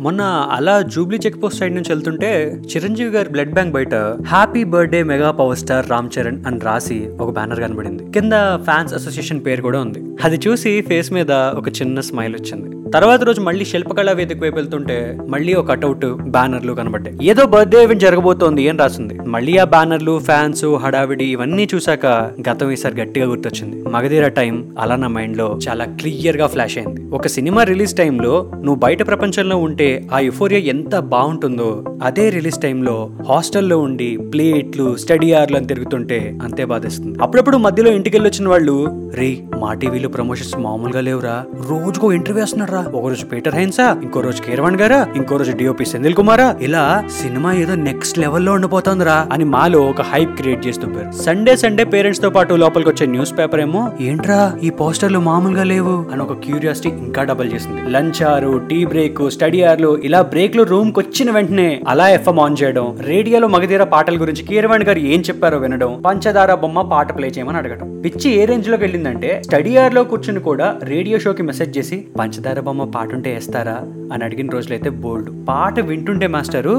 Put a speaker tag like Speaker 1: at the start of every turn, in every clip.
Speaker 1: మొన్న అలా Jubilee check post side నుంచి వెళ్తుంటే చిరంజీవి గారి బ్లడ్ బ్యాంక్ బయట happy birthday mega power star Ram Charan అని రాసి ఒక బ్యానర్ కనబడింది. కింద ఫ్యాన్స్ అసోసియేషన్ పేరు కూడా ఉంది. అది చూసి ఫేస్ మీద ఒక చిన్న స్మైల్ వచ్చింది. తర్వాత రోజు మళ్ళీ శిల్పకళా వేదిక వైపు వెళ్తుంటే మళ్ళీ ఒక కటౌట్ బ్యానర్లు కనబడ్డాయి. ఏదో బర్త్డే ఈవెంట్ జరగబోతోంది అని రాసింది మళ్ళీ ఆ బ్యానర్లు ఫ్యాన్స్ హడావిడి ఇవన్నీ చూసాక గతం ఈసారి గట్టిగా గుర్తొచ్చింది. మగధీర టైం అలా నా మైండ్లో చాలా క్లియర్గా ఫ్లాష్ అయింది. ఒక సినిమా రిలీజ్ టైంలో నువ్వు బయట ప్రపంచంలో ఉంటే ఆ యుఫోరియా ఎంత బాగుంటుందో అదే రిలీజ్ టైంలో హాస్టల్లో ఉండి ప్లేట్లు స్టడీ అవర్లు అని తిరుగుతుంటే అంతే బాధిస్తుంది. అప్పుడప్పుడు మధ్యలో ఇంటికి వెళ్ళి వచ్చిన వాళ్ళు రే మా టీవీలో ప్రమోషన్స్ మామూలుగా లేవురా రోజుకో ఇంటర్వ్యూ రా ఒక రోజు పీటర్ హైన్సా ఇంకో రోజు కీరవాణ్ గారా ఇంకో రోజు డిఓపి సెందిల్ కుమారా. ఇలా సినిమా ఏదో నెక్స్ట్ లెవెల్లో ఉండిపోతుందిరా అని మాలో ఒక హైప్ క్రియేట్ చేస్తుంటారు సండే సండే పేరెంట్స్తో పాటు లోపలికి వచ్చే న్యూస్ పేపర్ ఏమో ఏంట్రా ఈ పోస్టర్లు మామూలుగా లేవు అని ఒక క్యూరియాసిటీ ఇంకా డబల్ చేసింది. లంచ్ ఆరు టీ బ్రేక్ స్టడీ అవర్లు ఇలా బ్రేక్లో రూమ్కి వచ్చిన వెంటనే అలా ఎఫ్ఎం ఆన్ చేయడం రేడియోలో మగధీర పాటల గురించి కీరవాణి గారు ఏం చెప్పారో వినడం పంచదార బొమ్మ పాట ప్లే చేయమని అడగడం పిచ్చి ఏ రేంజ్లోకి వెళ్ళిందంటే స్టడీ అవర్లో కూర్చుని కూడా రేడియో షోకి మెసేజ్ చేసి పంచదార బొమ్మ పాట ఉంటే వేస్తారా అని అడిగిన రోజులైతే బోల్డ్. పాట వింటుంటే మాస్టరు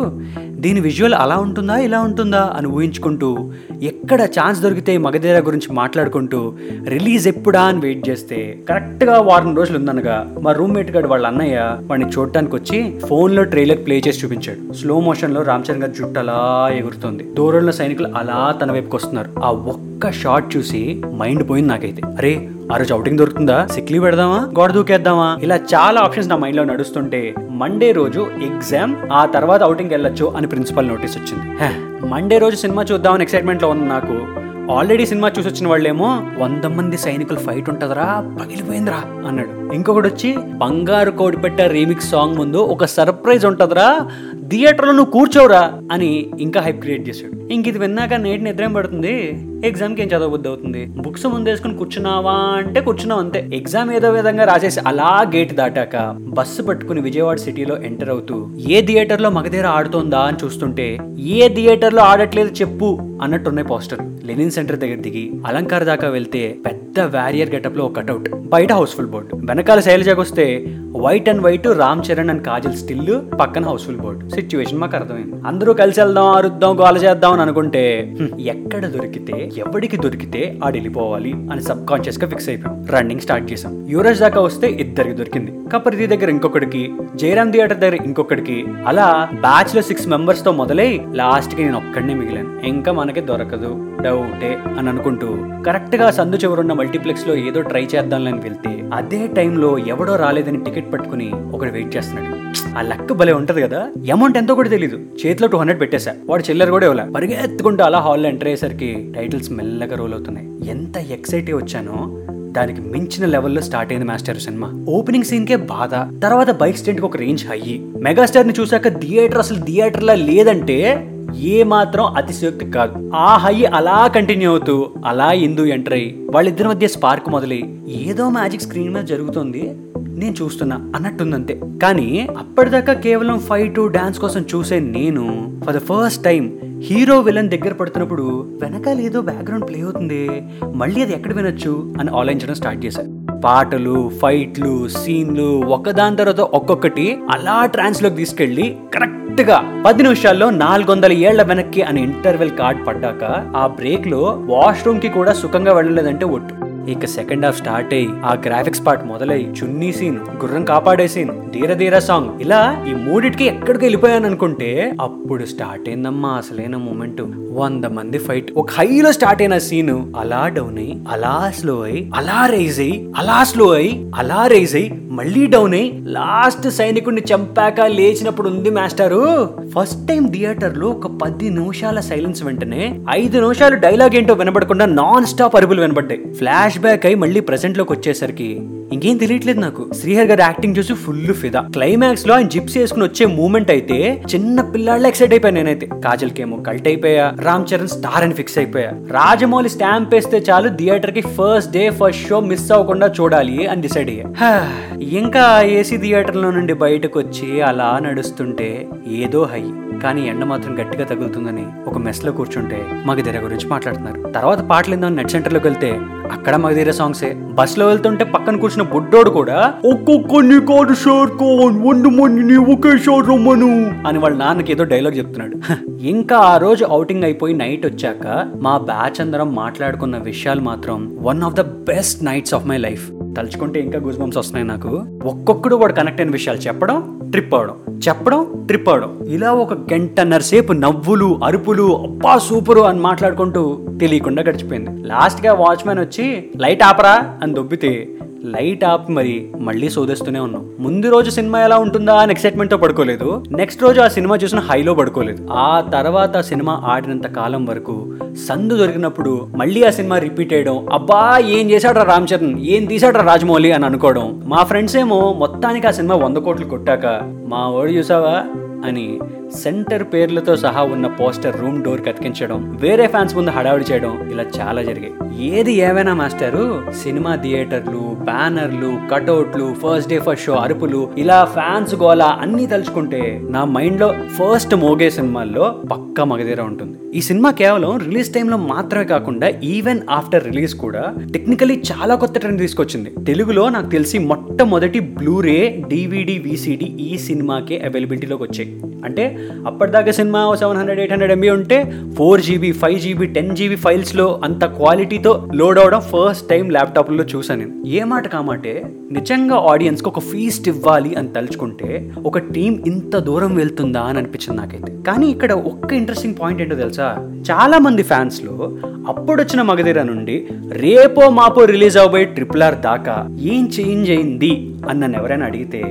Speaker 1: దీని విజువల్ అలా ఉంటుందా ఇలా ఉంటుందా అని ఊహించుకుంటూ ఎక్కడ ఛాన్స్ దొరికితే మగధీర గురించి మాట్లాడుకుంటూ రిలీజ్ ఎప్పుడా అని వెయిట్ చేస్తే కరెక్ట్గా వారం రోజులు ఉందనగా మా రూమ్మేట్ గారు వాళ్ళ అన్నయ్య వాడిని చూడటానికి వచ్చి ఫోన్లో ట్రైలర్ ప్లే చేసి చూపించాడు. స్లో మోషన్లో రామ్ చరణ్ గారి జుట్టు అలా ఎగురుతుంది. దూరంలో సైనికులు అలా తన వైపుకి వస్తున్నారు ఆ ఒక్క షాట్ చూసి మైండ్ పోయింది నాకైతే. అరే ఆ రోజు అవుటింగ్ దొరుకుతుందా? సిక్లీ పెడదామా? గోడ దూకేద్దామా? ఇలా చాలా ఆప్షన్స్ నా మైండ్లో నడుస్తుంటే మండే రోజు ఎగ్జామ్ ఆ తర్వాత అవుటింగ్ వెళ్ళొచ్చు అని ప్రిన్సిపల్ నోటీస్ వచ్చింది. మండే రోజు సినిమా చూద్దామని ఎక్సైట్మెంట్లో ఉంది నాకు. ఆల్రెడీ సినిమా చూసి వచ్చిన వాళ్ళేమో వంద మంది సైనికులు ఫైట్ ఉంటుందిరా పగిలిపోయిందిరా అన్నాడు. ఇంకొకటి వచ్చి బంగారు కోడిపెట్ట రీమిక్స్ సాంగ్ ముందు ఒక సర్ప్రైజ్ ఉంటుందిరా థియేటర్లో నువ్వు కూర్చోవురా అని ఇంకా హైప్ క్రియేట్ చేశాడు. ఇంక ఇది విన్నాక నేటి నిద్ర ఏం పడుతుంది? ఎగ్జామ్కి ఏం చదవబుద్ధి అవుతుంది? బుక్స్ ముందేసుకుని కూర్చున్నావా అంటే కూర్చున్నావు అంతే. ఎగ్జామ్ ఏదో విధంగా రాసేసి అలా గేట్ దాటాక బస్సు పట్టుకుని విజయవాడ సిటీలో ఎంటర్ అవుతూ ఏ థియేటర్లో మగధీర ఆడుతోందా అని చూస్తుంటే ఏ థియేటర్లో ఆడట్లేదు చెప్పు అన్నట్టున్నాయి పోస్టర్. లెనిన్ సెంటర్ దగ్గర దిగి అలంకార దాకా వెళ్తే పెద్ద వారియర్ గెటప్లో ఒక కటౌట్. బయట హౌస్ఫుల్ బోర్డు. వెనకాల శైలజకు వస్తే white and white Ram Charan and Kajal still పక్కన హౌస్ఫుల్ బోర్డు. సిచ్యువేషన్ మాకు అర్థమైంది. అందరూ కలిసి వెళ్దాం అరుద్దాం గోల చేద్దాం అని అనుకుంటే ఎక్కడ దొరికితే ఎవడికి దొరికితే ఆడు వెళ్ళిపోవాలి అని సబ్ కాన్షియస్గా ఫిక్స్ అయిపోయాం. రన్నింగ్ స్టార్ట్ చేసాం యువరాజ్ దాకా వస్తే ఇద్దరికి దొరికింది. కపరిది దగ్గర ఇంకొకటికి జయరామ్ థియేటర్ దగ్గర ఇంకొకటికి అలా బ్యాచ్లో సిక్స్ మెంబర్స్తో మొదలై లాస్ట్కి నేను ఒక్కడనే మిగిలాను. ఇంకా మనకి దొరకదు. డౌటే అని అనుకుంటూ కరెక్ట్గా సందు చివరున్న మల్టీప్లెక్స్లో ఏదో ట్రై చేద్దాంలని వెళ్తే అదే టైంలో ఎవడో రాలేదని టికెట్ పట్టుకుని ఒకడు వెయిట్ చేస్తున్నాడు. ఆ లక్ భలే ఉంటది కదా? అమౌంట్ ఎంతో కూడా తెలియదు చేతిలో టూ హండ్రెడ్ పెట్టేశా. వాడు చిల్లర కూడా ఇవ్వలే. పరిగెత్తుకుంటూ అలా హాల్లో ఎంటర్ అయ్యేసరికి టైటిల్స్ మెల్లగా రోల్ అవుతున్నాయి. ఎంత ఎక్సైట్ వచ్చానో! దానికి మించిన లెవెల్లో స్టార్ట్ అయింది మాస్టర్ సినిమా. ఓపెనింగ్ సీన్ కే బాధ. తర్వాత బైక్ స్టెంట్ ఒక రేంజ్ హై. మెగాస్టార్ని చూసాక థియేటర్ అసలు థియేటర్ లా లేదంటే ఏ మాత్రం అతిశయోక్తి కాదు. ఆ హై అలా కంటిన్యూ అవుతూ అలా ఇందు ఎంటర్ అయ్యి వాళ్ళిద్దరి మధ్య స్పార్క్ మొదలై ఏదో మ్యాజిక్ స్క్రీన్ మీద జరుగుతుంది నేను చూస్తున్నా అన్నట్టుందంతే. కానీ అప్పటిదాకా కేవలం ఫైట్ డాన్స్ కోసం చూసే నేను for the first time hero villain దగ్గర పడుతున్నప్పుడు వెనకాల ఏదో బ్యాక్గ్రౌండ్ ప్లే అవుతుంది మళ్ళీ అది ఎక్కడ వినొచ్చు అని ఆలోచించడం స్టార్ట్ చేశాను పాటలు ఫైట్లు సీన్లు ఒకదాని తర్వాత ఒక్కొక్కటి అలా ట్రాన్స్లోకి తీసుకెళ్ళి కరెక్ట్గా పది నిమిషాల్లో నాలుగు వందల ఏళ్ళ వెనక్కి అనే ఇంటర్వెల్ కార్డ్ పడ్డాక ఆ బ్రేక్లో వాష్రూమ్కి కూడా సుఖంగా వెళ్ళలేదంటే ఒట్టు. ఇక సెకండ్ హాఫ్ స్టార్ట్ అయ్యి ఆ గ్రాఫిక్స్ పార్ట్ మొదలై చున్నీ సీన్ గుర్రం కాపాడే సీన్ ధీర ధీర సాంగ్ ఇలా ఈ మూడిటికి ఎక్కడికి వెళ్ళిపోయాను అనుకుంటే అప్పుడు స్టార్ట్ అయిందమ్మా అసలైన మూమెంట్ వంద మంది ఫైట్ ఒక హైలో స్టార్ట్ అయిన సీన్ అలా డౌన్ అయ్యి అలా స్లో అయ్యి అలా రైజ్ అయ్యి అలా స్లో అయ్యి అలా రైజ్ అయ్యి మళ్ళీ డౌన్ అయ్యి లాస్ట్ సైనికుడిని చంపాక లేచినప్పుడు ఉంది మాస్టరు ఫస్ట్ టైం థియేటర్లో ఒక పది నిమిషాల సైలెన్స్ వెంటనే ఐదు నిమిషాలు డైలాగ్ ఏంటో వినబడకుండా నాన్ స్టాప్ అరుపులు వినబడ్డాయి. ఫ్లాష్ బ్యాక్ అయి మళ్ళీ ప్రెసెంట్లోకి వచ్చేసరికి ఇంకేం తెలియట్లేదు నాకు. శ్రీహర్ గారి యాక్టింగ్ చూసి ఫుల్ ఫిదా. క్లైమాక్స్లో ఆయన జిప్స్ వేసుకుని వచ్చే మూమెంట్ అయితే చిన్న పిల్లాళ్ళ ఎక్సైట్ అయిపోయా నేనైతే. కాజల్ కేమో కల్ట్ అయిపోయా రామ్ చరణ్ స్టార్ అని ఫిక్స్ అయిపోయా. రాజమౌళి స్టాంప్ వేస్తే చాలు థియేటర్కి first day first show miss అవ్వకుండా చూడాలి అని డిసైడ్ అయ్యా. ఇంకా ఏసీ థియేటర్లో నుండి బయటకు వచ్చి అలా నడుస్తుంటే ఏదో హై. కానీ ఎండ మాత్రం గట్టిగా తగులుతుందని ఒక మెస్లో కూర్చుంటే మాకు దగ్గర గురించి మాట్లాడుతున్నారు. తర్వాత పాటలు ఏందో నెట్ సెంటర్లోకి వెళ్తే అక్కడ మగధీర సాంగ్సే బస్లో వెళ్తుంటే పక్కన కూర్చున్న బుడ్డోడు కూడా ఒక్కొక్కని కాదు సార్ కోన్ వంద మందిని ఒకే షార్ రమ్మను అని వాళ్ళ నాన్నకి ఏదో డైలాగ్ చెప్తున్నాడు. ఇంకా ఆ రోజు అవుటింగ్ అయిపోయి నైట్ వచ్చాక మా బ్యాచ్ అందరం మాట్లాడుకున్న విషయాలు మాత్రం one of the best nights of my life తలుచుకుంటే ఇంకా గూస్ బంప్స్ వస్తున్నాయి నాకు. ఒక్కొక్కడు వాడు కనెక్ట్ అయిన విషయాలు చెప్పడం ట్రిప్ అవడం చెప్పడం ట్రిప్ అవడం ఇలా ఒక గంటన్నర సేపు నవ్వులు అరుపులు అబ్బా సూపరు అని మాట్లాడుకుంటూ తెలియకుండా గడిచిపోయింది. లాస్ట్గా వాచ్మెన్ వచ్చి లైట్ ఆపరా అని దొబ్బితే లైట్ ఆప్ మరి మళ్ళీ శోధిస్తూనే ఉన్నాం. ముందు రోజు సినిమా ఎలా ఉంటుందా అని ఎక్సైట్మెంట్తో పడుకోలేదు. నెక్స్ట్ రోజు ఆ సినిమా చూసిన హైలో పడుకోలేదు. ఆ తర్వాత ఆ సినిమా ఆడినంత కాలం వరకు సందు దొరికినప్పుడు మళ్ళీ ఆ సినిమా రిపీట్ చేయడం అబ్బా ఏం చేశాడ్రా రామ్ చరణ్? ఏం తీసాడ్రా రాజమౌళి అని అనుకోవడం. మా ఫ్రెండ్స్ ఏమో మొత్తానికి ఆ సినిమా వంద కోట్లు కొట్టాక మా వాడు చూసావా? అని సెంటర్ పేర్లతో సహా ఉన్న పోస్టర్ రూమ్ డోర్ కతికించడం వేరే ఫ్యాన్స్ ముందు హడావిడి చేయడం ఇలా చాలా జరిగాయి. ఏది ఏవైనా మాస్టరు సినిమా థియేటర్లు బ్యానర్లు కటౌట్లు ఫస్ట్ డే ఫస్ట్ షో అరుపులు ఇలా ఫ్యాన్స్ గోల అన్ని తలుచుకుంటే నా మైండ్లో ఫస్ట్ మోగే సినిమాల్లో పక్కా మగధీర ఉంటుంది. ఈ సినిమా కేవలం రిలీజ్ టైంలో మాత్రమే కాకుండా ఈవెన్ ఆఫ్టర్ రిలీజ్ కూడా టెక్నికలీ చాలా కొత్త ట్రెండ్ తీసుకొచ్చింది. తెలుగులో నాకు తెలిసి మొట్టమొదటి బ్లూరే డివిడి విసిడి ఈ సినిమాకే అవైలబిలిటీలోకి వచ్చాయి. అంటే అప్పటిదాకా cinema seven hundred eight hundred MB ఉంటే four GB five GB ten GB ఫైల్స్లో అంత క్వాలిటీతో లోడ్ అవడం ఫస్ట్ టైం ల్యాప్టాప్లో చూసాను నేను. ఏ మాట? కామాటే నిజంగా ఆడియన్స్కి ఒక ఫీస్ట్ ఇవ్వాలి అని తలుచుకుంటే ఒక టీం ఇంత దూరం వెళ్తుందా అని అనిపించింది నాకైతే. కానీ ఇక్కడ ఒక్క ఇంట్రెస్టింగ్ పాయింట్ ఏంటో తెలుసా? చాలా మంది ఫ్యాన్స్లో అప్పుడొచ్చిన మగధీర నుండి రేపో మాపో రిలీజ్ అవబోయే ట్రిపుల్ ఆర్ దాకా ఏం చేంజ్ అయింది? అని నన్ను ఎవరైనా అడిగితే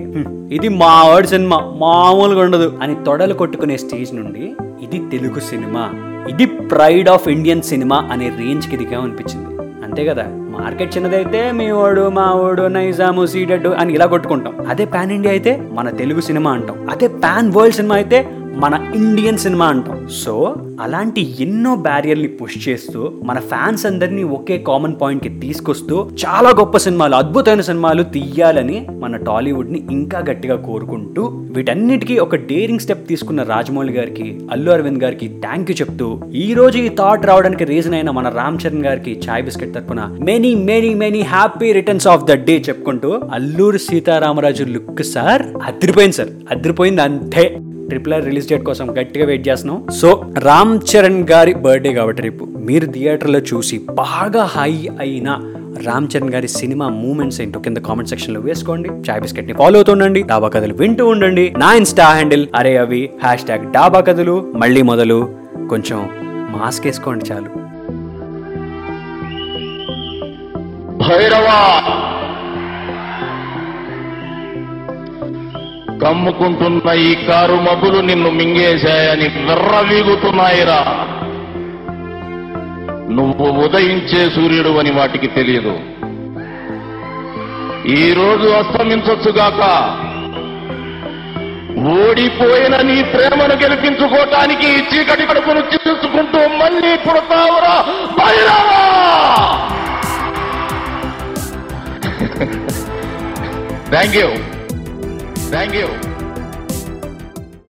Speaker 1: ఇది మా వాడి సినిమా మామూలుగా ఉండదు. అని తొడలు కొట్టుకునే స్టేజ్ నుండి ఇది తెలుగు సినిమా. ఇది ప్రైడ్ ఆఫ్ ఇండియన్ సినిమా అనే రేంజ్కి దిగా అనిపించింది. అంతే కదా? మార్కెట్ చిన్నదైతే మీ ఓడు మా ఓడు నైజాము సీడెడ్ అని ఇలా కొట్టుకుంటాం. అదే పాన్ ఇండియా అయితే మన తెలుగు సినిమా అంటాం. అదే పాన్ వరల్డ్ సినిమా అయితే మన ఇండియన్ సినిమా అంటాం. సో అలాంటి ఎన్నో బ్యారియర్ని పుష్ చేస్తూ మన ఫ్యాన్స్ అందరినీ ఒకే కామన్ పాయింట్కి తీసుకొస్తూ చాలా గొప్ప సినిమాలు అద్భుతమైన సినిమాలు తీయాలని మన టాలీవుడ్ని ఇంకా గట్టిగా కోరుకుంటూ వీటన్నిటికీ ఒక డేరింగ్ స్టెప్ తీసుకున్న రాజమౌళి గారికి అల్లు అరవింద్ గారికి థ్యాంక్ యూ చెప్తూ ఈ రోజు ఈ థాట్ రావడానికి రీజన్ అయిన మన రామ్ చరణ్ గారికి చాయ్ బిస్కెట్ తరపున many many many happy returns of the day చెప్పుకుంటూ అల్లూరు సీతారామరాజు లుక్ సార్ అదిరిపోయింది సార్ అదిరిపోయింది అంతే. ట్రిపుల్ ఆర్ రిలీజ్ డేట్ కోసం గట్టిగా వెయిట్ చేస్తున్నాం. సో రామ్ చరణ్ గారి బర్త్డే కాబట్టి రేపు మీరు థియేటర్లో చూసి బాగా హై అయిన రామ్ చరణ్ గారి సినిమా మూమెంట్స్ ఏంటో కింద కామెంట్ సెక్షన్లో వేసుకోండి. చాయ్ బిస్కెట్ని ఫాలో అవుతుండండి డాబా కథలు వింటూ ఉండండి. నా ఇన్స్టా హ్యాండిల్ అరే అవి హ్యాష్ ట్యాగ్ డాబా కథలు. మళ్ళీ మొదలు కొంచెం మాస్క్ వేసుకోండి చాలు.
Speaker 2: భైరవా! కమ్ముకుంటున్న ఈ కారు మబ్బులు నిన్ను మింగేశాయని విర్రవీగుతున్నాయిరా. నువ్వు ఉదయించే సూర్యుడు అని వాటికి తెలియదు. ఈ రోజు అస్తమించొచ్చుగాక ఓడిపోయిన నీ ప్రేమను గెలిపించుకోవటానికి ఈ చీకటి కడుపును తీసుకుంటూ మళ్ళీ పుడతావురా. Bhairava! Thank you thank you